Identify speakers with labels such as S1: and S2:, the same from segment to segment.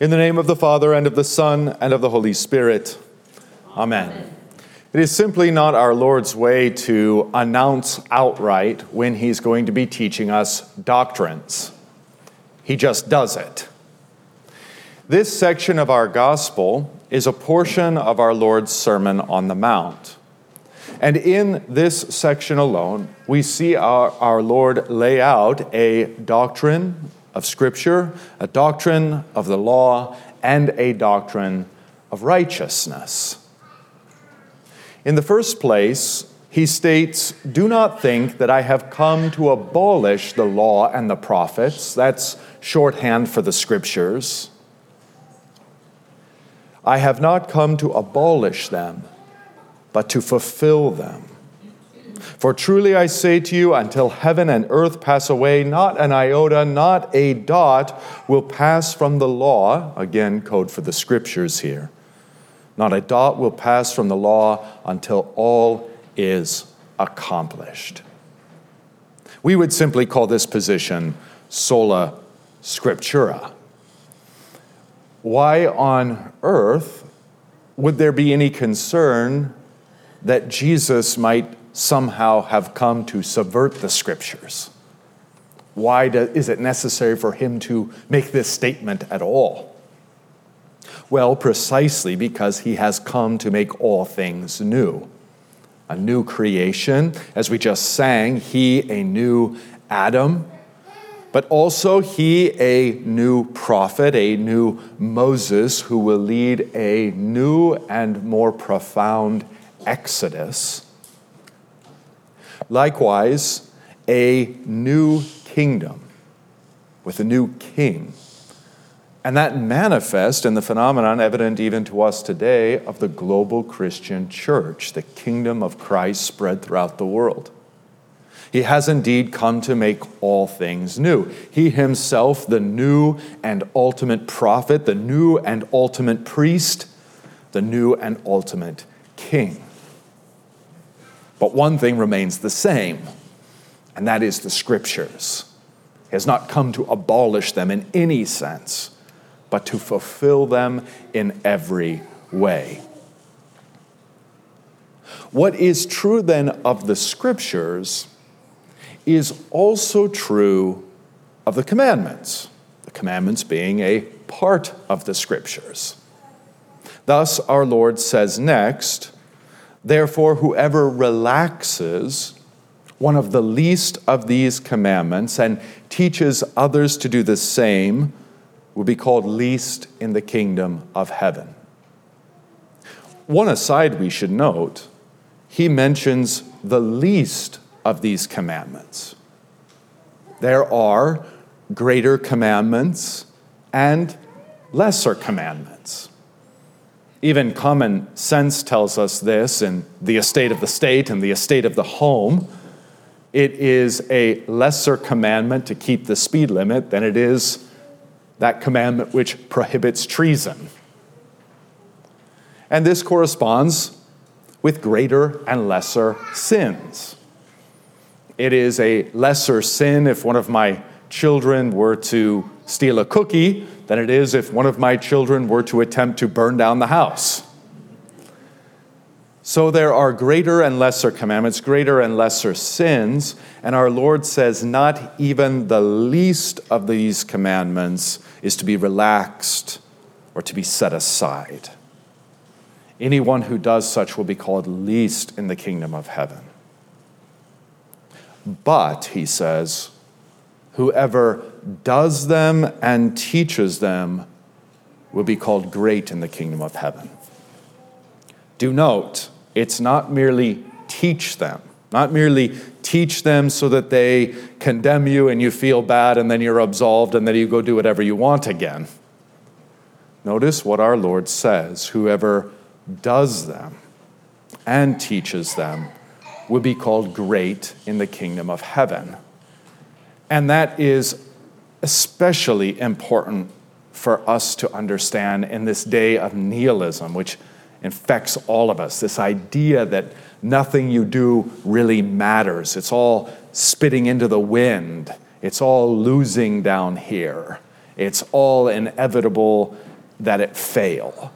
S1: In the name of the Father, and of the Son, and of the Holy Spirit. Amen. It is simply not our Lord's way to announce outright when He's going to be teaching us doctrines. He just does it. This section of our gospel is a portion of our Lord's Sermon on the Mount. And in this section alone, we see our, our Lord lay out a doctrine of Scripture, a doctrine of the law, and a doctrine of righteousness. In the first place, he states, Do not think that I have come to abolish the law and the prophets. That's shorthand for the scriptures. I have not come to abolish them, but to fulfill them. For truly I say to you, until heaven and earth pass away, not an iota, not a dot will pass from the law. Again, code for the scriptures here. Not a dot will pass from the law until all is accomplished. We would simply call this position sola scriptura. Why on earth would there be any concern that Jesus might somehow have come to subvert the scriptures? Why do, is it necessary for him to make this statement at all? Well, precisely because he has come to make all things new. A new creation, as we just sang, he a new Adam, but also he a new prophet, a new Moses who will lead a new and more profound exodus. Likewise, a new kingdom with a new king and that manifests in the phenomenon evident even to us today of the global Christian church, the kingdom of Christ spread throughout the world. He has indeed come to make all things new. He himself, the new and ultimate prophet, the new and ultimate priest, the new and ultimate king. But one thing remains the same, and that is the scriptures. He has not come to abolish them in any sense but to fulfill them in every way. What is true then of the scriptures is also true of the commandments, the commandments being a part of the scriptures. Thus, our Lord says next, Therefore, whoever relaxes one of the least of these commandments and teaches others to do the same will be called least in the kingdom of heaven. One aside we should note, he mentions the least of these commandments. There are greater commandments and lesser commandments. Even common sense tells us this in the estate of the state and the estate of the home. It is a lesser commandment to keep the speed limit than it is that commandment which prohibits treason. And this corresponds with greater and lesser sins. It is a lesser sin if one of my children were to steal a cookie than it is if one of my children were to attempt to burn down the house. So there are greater and lesser commandments, greater and lesser sins, and our Lord says not even the least of these commandments is to be relaxed or to be set aside. Anyone who does such will be called least in the kingdom of heaven. But, he says, whoever does them and teaches them will be called great in the kingdom of heaven. Do note, it's not merely teach them, not merely teach them so that they condemn you and you feel bad and then you're absolved and then you go do whatever you want again. Notice what our Lord says whoever does them and teaches them will be called great in the kingdom of heaven. And that is especially important for us to understand in this day of nihilism, which infects all of us. This idea that nothing you do really matters, it's all spitting into the wind, it's all losing down here, it's all inevitable that it fail.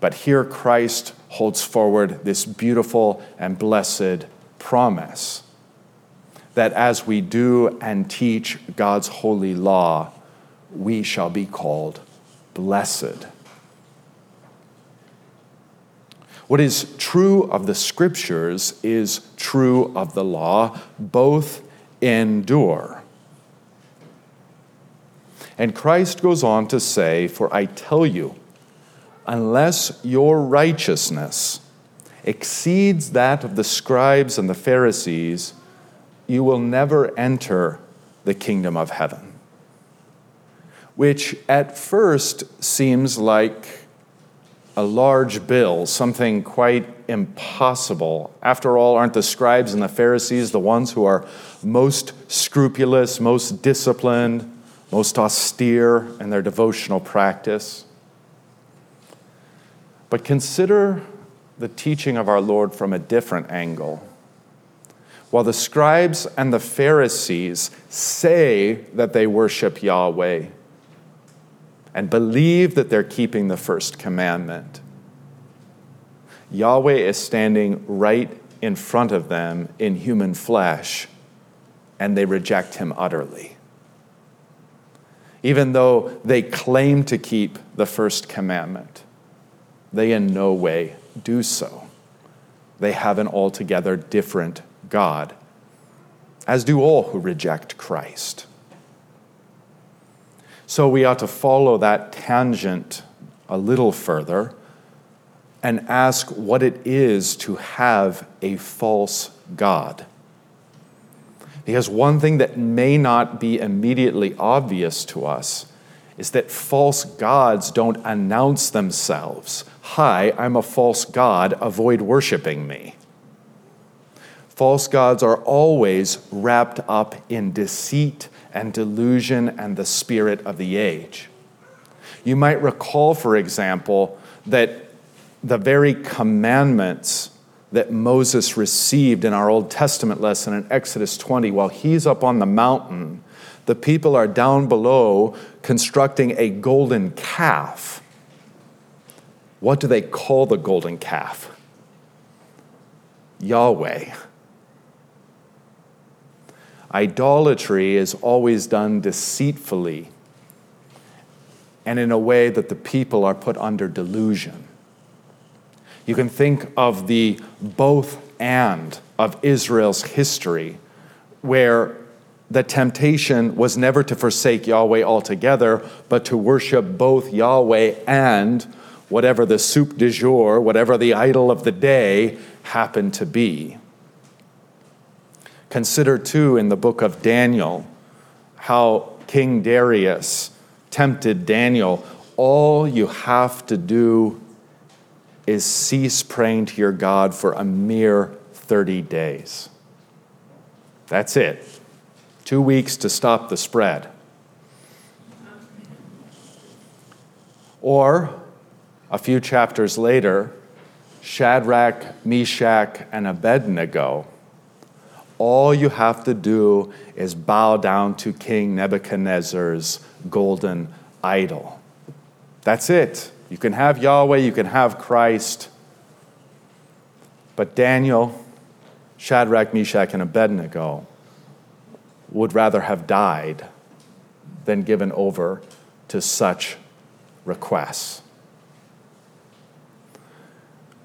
S1: But here Christ holds forward this beautiful and blessed promise that as we do and teach God's holy law, we shall be called blessed. What is true of the scriptures is true of the law, both endure. And Christ goes on to say, For I tell you, unless your righteousness exceeds that of the scribes and the Pharisees, you will never enter the kingdom of heaven. Which at first seems like a large bill, something quite impossible. After all, aren't the scribes and the Pharisees the ones who are most scrupulous, most disciplined, most austere in their devotional practice? But consider the teaching of our Lord from a different angle. While the scribes and the Pharisees say that they worship Yahweh, and believe that they're keeping the first commandment. Yahweh is standing right in front of them in human flesh, and they reject him utterly. Even though they claim to keep the first commandment, they in no way do so. They have an altogether different God, as do all who reject Christ. So we ought to follow that tangent a little further and ask what it is to have a false God. Because one thing that may not be immediately obvious to us is that false gods don't announce themselves Hi, I'm a false God, avoid worshiping me. False gods are always wrapped up in deceit and delusion and the spirit of the age. You might recall, for example, that the very commandments that Moses received in our Old Testament lesson in Exodus 20, while he's up on the mountain, the people are down below constructing a golden calf. What do they call the golden calf? Yahweh. Idolatry is always done deceitfully and in a way that the people are put under delusion. You can think of the both and of Israel's history, where the temptation was never to forsake Yahweh altogether, but to worship both Yahweh and whatever the soup du jour, whatever the idol of the day happened to be. Consider, too, in the book of Daniel, how King Darius tempted Daniel. All you have to do is cease praying to your God for a mere 30 days. That's it. Two weeks to stop the spread. Or, a few chapters later, Shadrach, Meshach, and Abednego all you have to do is bow down to King Nebuchadnezzar's golden idol. That's it. You can have Yahweh, you can have Christ. But Daniel, Shadrach, Meshach, and Abednego would rather have died than given over to such requests.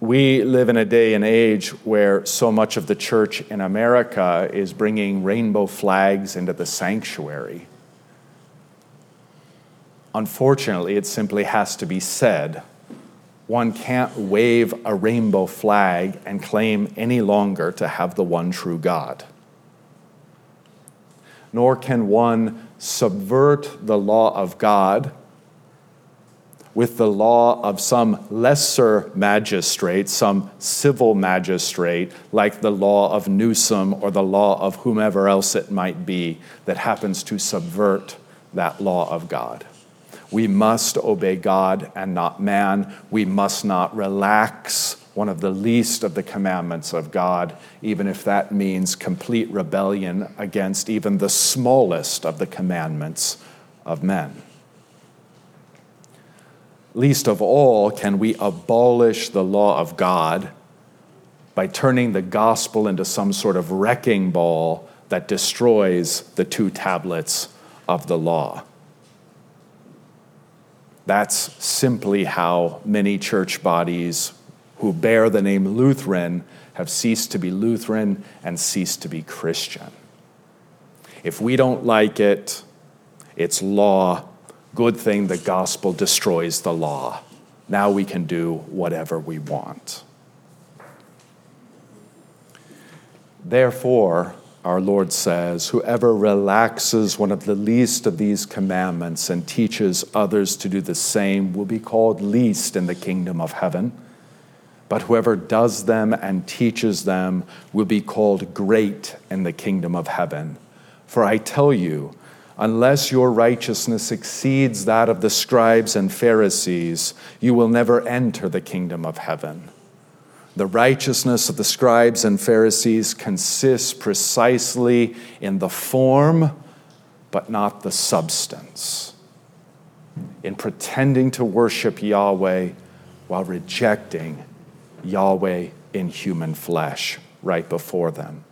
S1: We live in a day and age where so much of the church in America is bringing rainbow flags into the sanctuary. Unfortunately, it simply has to be said. One can't wave a rainbow flag and claim any longer to have the one true God. Nor can one subvert the law of God with the law of some lesser magistrate, some civil magistrate, like the law of Newsom or the law of whomever else it might be that happens to subvert that law of God. We must obey God and not man. We must not relax one of the least of the commandments of God, even if that means complete rebellion against even the smallest of the commandments of men. Least of all, can we abolish the law of God by turning the gospel into some sort of wrecking ball that destroys the two tablets of the law. That's simply how many church bodies who bear the name Lutheran have ceased to be Lutheran and ceased to be Christian. If we don't like it, it's law. Good thing the gospel destroys the law. Now we can do whatever we want. Therefore, our Lord says, Whoever relaxes one of the least of these commandments and teaches others to do the same will be called least in the kingdom of heaven. But whoever does them and teaches them will be called great in the kingdom of heaven. For I tell you, unless your righteousness exceeds that of the scribes and Pharisees, you will never enter the kingdom of heaven. The righteousness of the scribes and Pharisees consists precisely in the form, but not the substance. In pretending to worship Yahweh while rejecting Yahweh in human flesh right before them.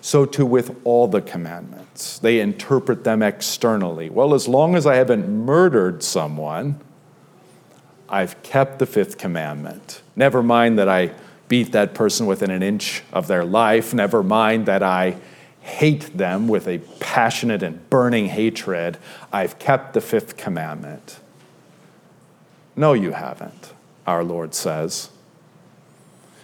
S1: So, too, with all the commandments, they interpret them externally. Well, as long as I haven't murdered someone, I've kept the fifth commandment. Never mind that I beat that person within an inch of their life. Never mind that I hate them with a passionate and burning hatred. I've kept the fifth commandment. No, you haven't, our Lord says.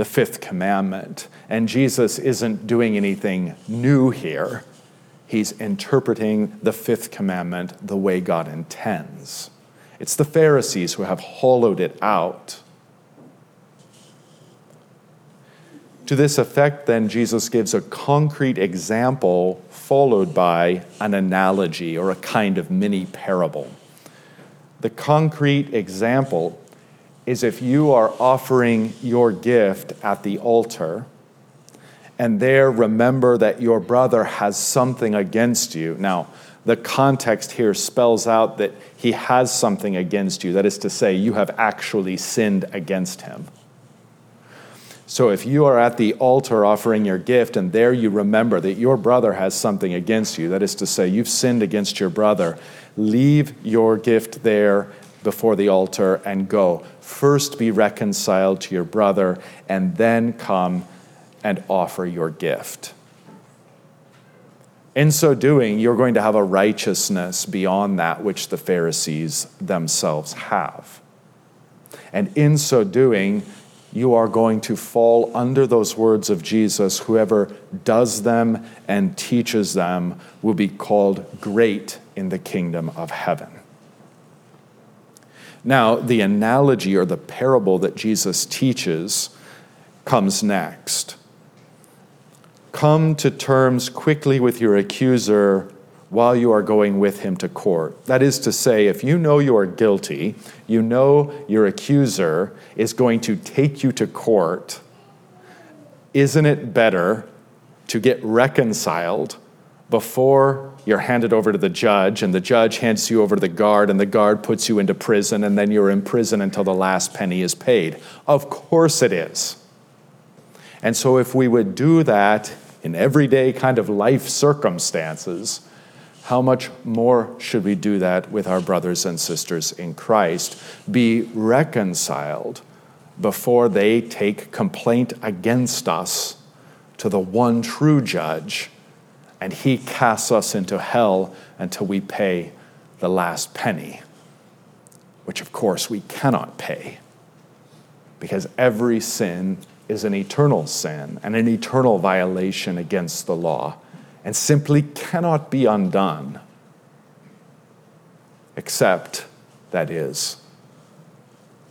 S1: the fifth commandment. And Jesus isn't doing anything new here, he's interpreting the fifth commandment the way God intends. It's the Pharisees who have hollowed it out. To this effect, then, Jesus gives a concrete example followed by an analogy or a kind of mini parable. The concrete example is if you are offering your gift at the altar and there remember that your brother has something against you. Now, the context here spells out that he has something against you. That is to say, you have actually sinned against him. So if you are at the altar offering your gift and there you remember that your brother has something against you, that is to say, you've sinned against your brother, leave your gift there before the altar and go. First be reconciled to your brother and then come and offer your gift. In so doing, you're going to have a righteousness beyond that which the Pharisees themselves have. And in so doing, you are going to fall under those words of Jesus whoever does them and teaches them will be called great in the kingdom of heaven. Now, the analogy or the parable that Jesus teaches comes next. Come to terms quickly with your accuser while you are going with him to court. That is to say, if you know you are guilty, you know your accuser is going to take you to court, isn't it better to get reconciled before you're handed over to the judge and the judge hands you over to the guard and the guard puts you into prison and then you're in prison until the last penny is paid? Of course it is. And so, if we would do that in everyday kind of life circumstances, how much more should we do that with our brothers and sisters in Christ? Be reconciled before they take complaint against us to the one true judge, and he casts us into hell until we pay the last penny, which of course we cannot pay because every sin is an eternal sin and an eternal violation against the law and simply cannot be undone, except, that is,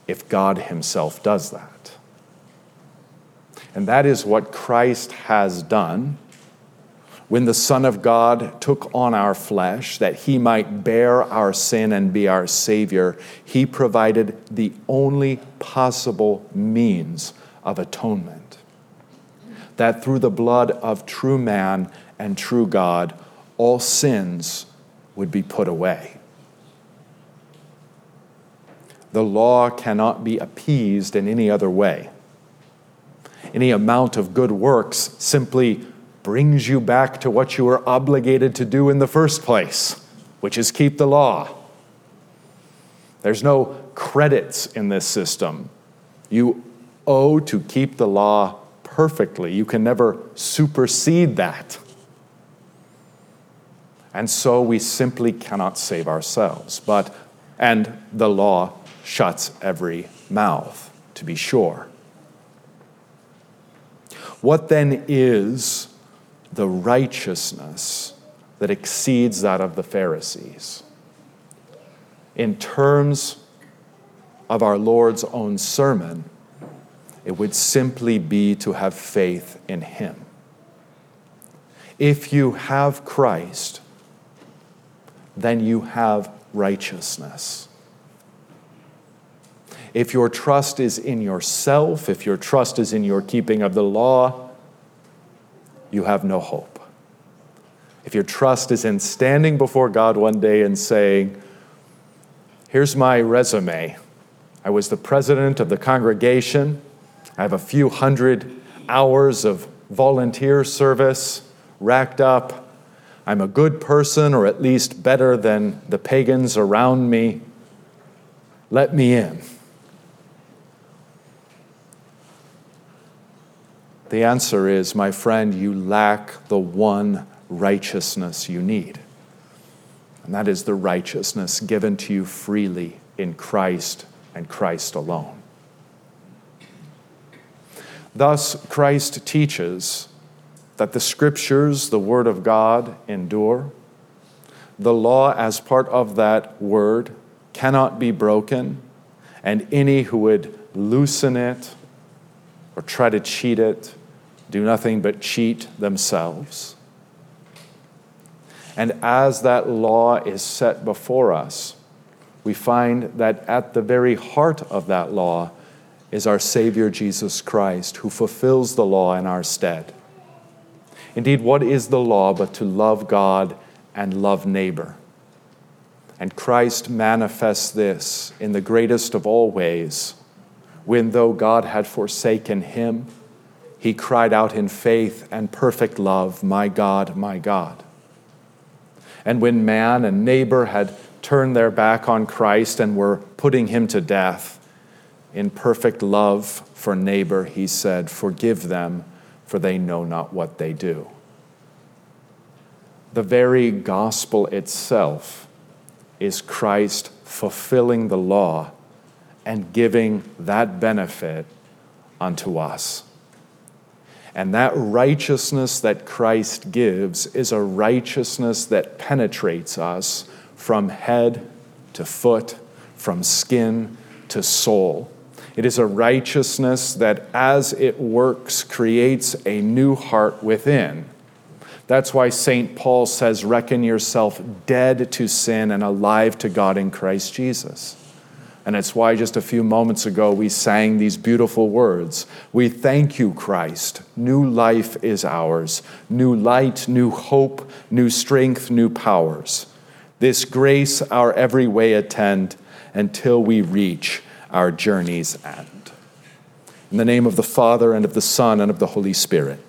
S1: if God Himself does that. And that is what Christ has done when the Son of God took on our flesh that he might bear our sin and be our Savior. He provided the only possible means of atonement. That through the blood of true man and true God, all sins would be put away. The law cannot be appeased in any other way. Any amount of good works simply brings you back to what you were obligated to do in the first place, which is keep the law. There's no credits in this system. You owe to keep the law perfectly. You can never supersede that. And so we simply cannot save ourselves. But, and the law shuts every mouth, to be sure. What then is the righteousness that exceeds that of the Pharisees? In terms of our Lord's own sermon, it would simply be to have faith in Him. If you have Christ, then you have righteousness. If your trust is in yourself, if your trust is in your keeping of the law, you have no hope. If your trust is in standing before God one day and saying, Here's my resume. I was the president of the congregation. I have a few hundred hours of volunteer service racked up. I'm a good person, or at least better than the pagans around me. Let me in. The answer is, my friend, you lack the one righteousness you need. And that is the righteousness given to you freely in Christ and Christ alone. Thus, Christ teaches that the scriptures, the Word of God, endure. The law, as part of that Word, cannot be broken, and any who would loosen it or try to cheat it do nothing but cheat themselves. And as that law is set before us, we find that at the very heart of that law is our Savior Jesus Christ, who fulfills the law in our stead. Indeed, what is the law but to love God and love neighbor? And Christ manifests this in the greatest of all ways, when though God had forsaken him, he cried out in faith and perfect love, My God, my God. And when man and neighbor had turned their back on Christ and were putting him to death, in perfect love for neighbor, he said, Forgive them, for they know not what they do. The very gospel itself is Christ fulfilling the law and giving that benefit unto us. And that righteousness that Christ gives is a righteousness that penetrates us from head to foot, from skin to soul. It is a righteousness that, as it works, creates a new heart within. That's why St. Paul says, Reckon yourself dead to sin and alive to God in Christ Jesus. And it's why just a few moments ago we sang these beautiful words. We thank you, Christ. New life is ours, new light, new hope, new strength, new powers. This grace our every way attend until we reach our journey's end. In the name of the Father, and of the Son, and of the Holy Spirit.